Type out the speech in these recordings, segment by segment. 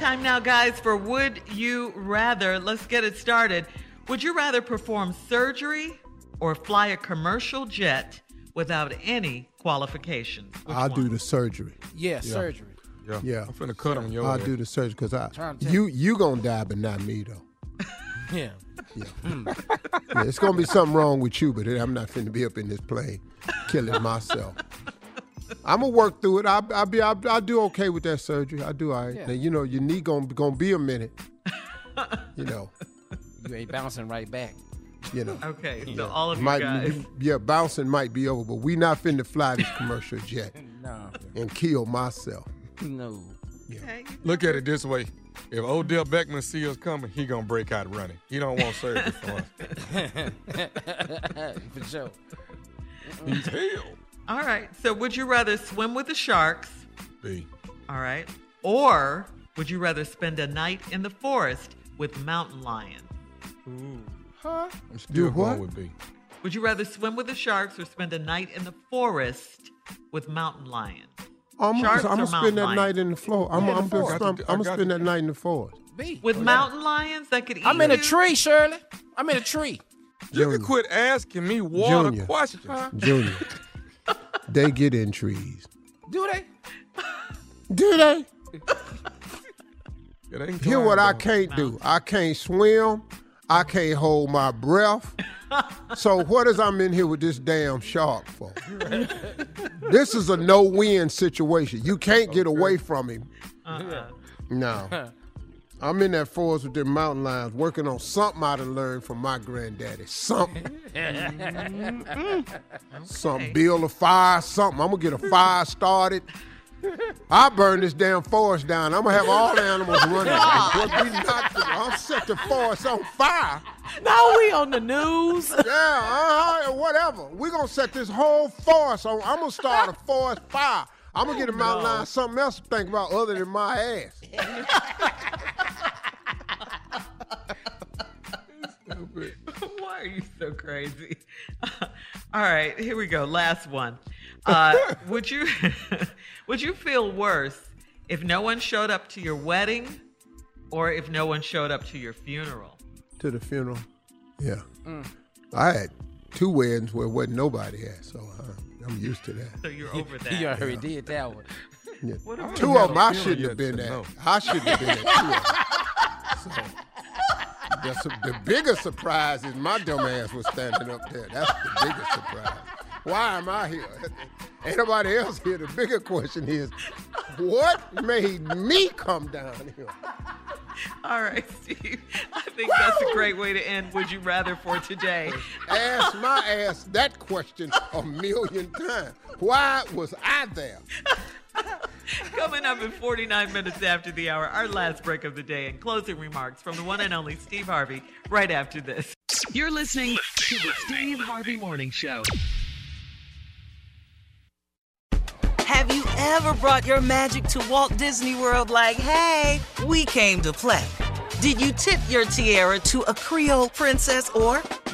Time now, guys, for Would You Rather. Let's get it started. Would you rather perform surgery or fly a commercial jet without any qualifications? Which I'll one? do the surgery. Yeah, surgery. Yeah. Yeah. I'm finna cut on your I'll ass. do the surgery because I Trying to you you gonna die, but not me though. Yeah. Hmm. Yeah, it's gonna be something wrong with you, but I'm not finna be up in this plane killing myself. I'm gonna work through it. I'll, I'll be I'll, I'll do okay with that surgery. I do all right. Yeah. Now, you know your knee gonna gonna be a minute. You know, You ain't bouncing right back. you know. Okay, so all of you Might guys. yeah, bouncing might be over, but we not finna fly this commercial jet No. and kill myself. No. Okay. Look at it this way. If Odell Beckham see us coming, he gonna break out running. He don't want surgery for us. For sure. He's hell. All right. So, would you rather swim with the sharks? B. All right. Or would you rather spend a night in the forest with mountain lions? I'm still Do going what? with B. Would you rather swim with the sharks or spend a night in the forest with mountain lions? I'm, Sharks gonna or spend that lions? night in the floor. I'm, Yeah, in I'm, the forest. I'm, I got I I'm got gonna to spend that night in the forest. B. With oh, mountain lions that could eat I'm in a you? tree, Shirley. I'm in a tree. You Junior. can quit asking me water Junior. questions. Junior, they get in trees. Do they? Do they? Hear what I can't do. I can't swim. I can't hold my breath. So what is I'm in here with this damn shark for? this is a no-win situation. You can't get away from him. Uh-uh. No. I'm in that forest with them mountain lions working on something I done learned from my granddaddy. Something. Something. Build a fire, something. I'm gonna get a fire started. I burn this damn forest down. I'm gonna have all the animals running. What we not I'll set the forest on fire. Now we on the news. Yeah, uh-huh, whatever. We're gonna set this whole forest on. I'm gonna start a forest fire. I'm gonna get a mountain lion something else to think about other than my ass. Crazy? All right, here we go. Last one. Uh, would you would you feel worse if no one showed up to your wedding or if no one showed up to your funeral? To the funeral? Yeah. I had two weddings where wasn't nobody at, so uh, I'm used to that. So you're over that. You already did that one. Yeah. What Two of them I shouldn't have been to at. I shouldn't have been at two of them. So, the, the bigger surprise is my dumb ass was standing up there. That's the biggest surprise. Why am I here? Ain't nobody else here. The bigger question is, what made me come down here? All right, Steve. I think that's a great way to end Would You Rather for today. Ask my ass that question a million times. Why was I there? Coming up in 49 minutes after the hour, our last break of the day and closing remarks from the one and only Steve Harvey right after this. You're listening to the Steve Harvey Morning Show. Have you ever brought your magic to Walt Disney World like, hey, we came to play? Did you tip your tiara to a Creole princess or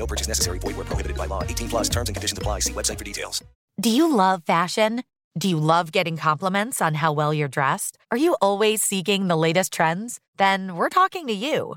No purchase necessary. Void where prohibited by law. 18 plus terms and conditions apply. See website for details. Do you love fashion? Do you love getting compliments on how well you're dressed? Are you always seeking the latest trends? Then we're talking to you.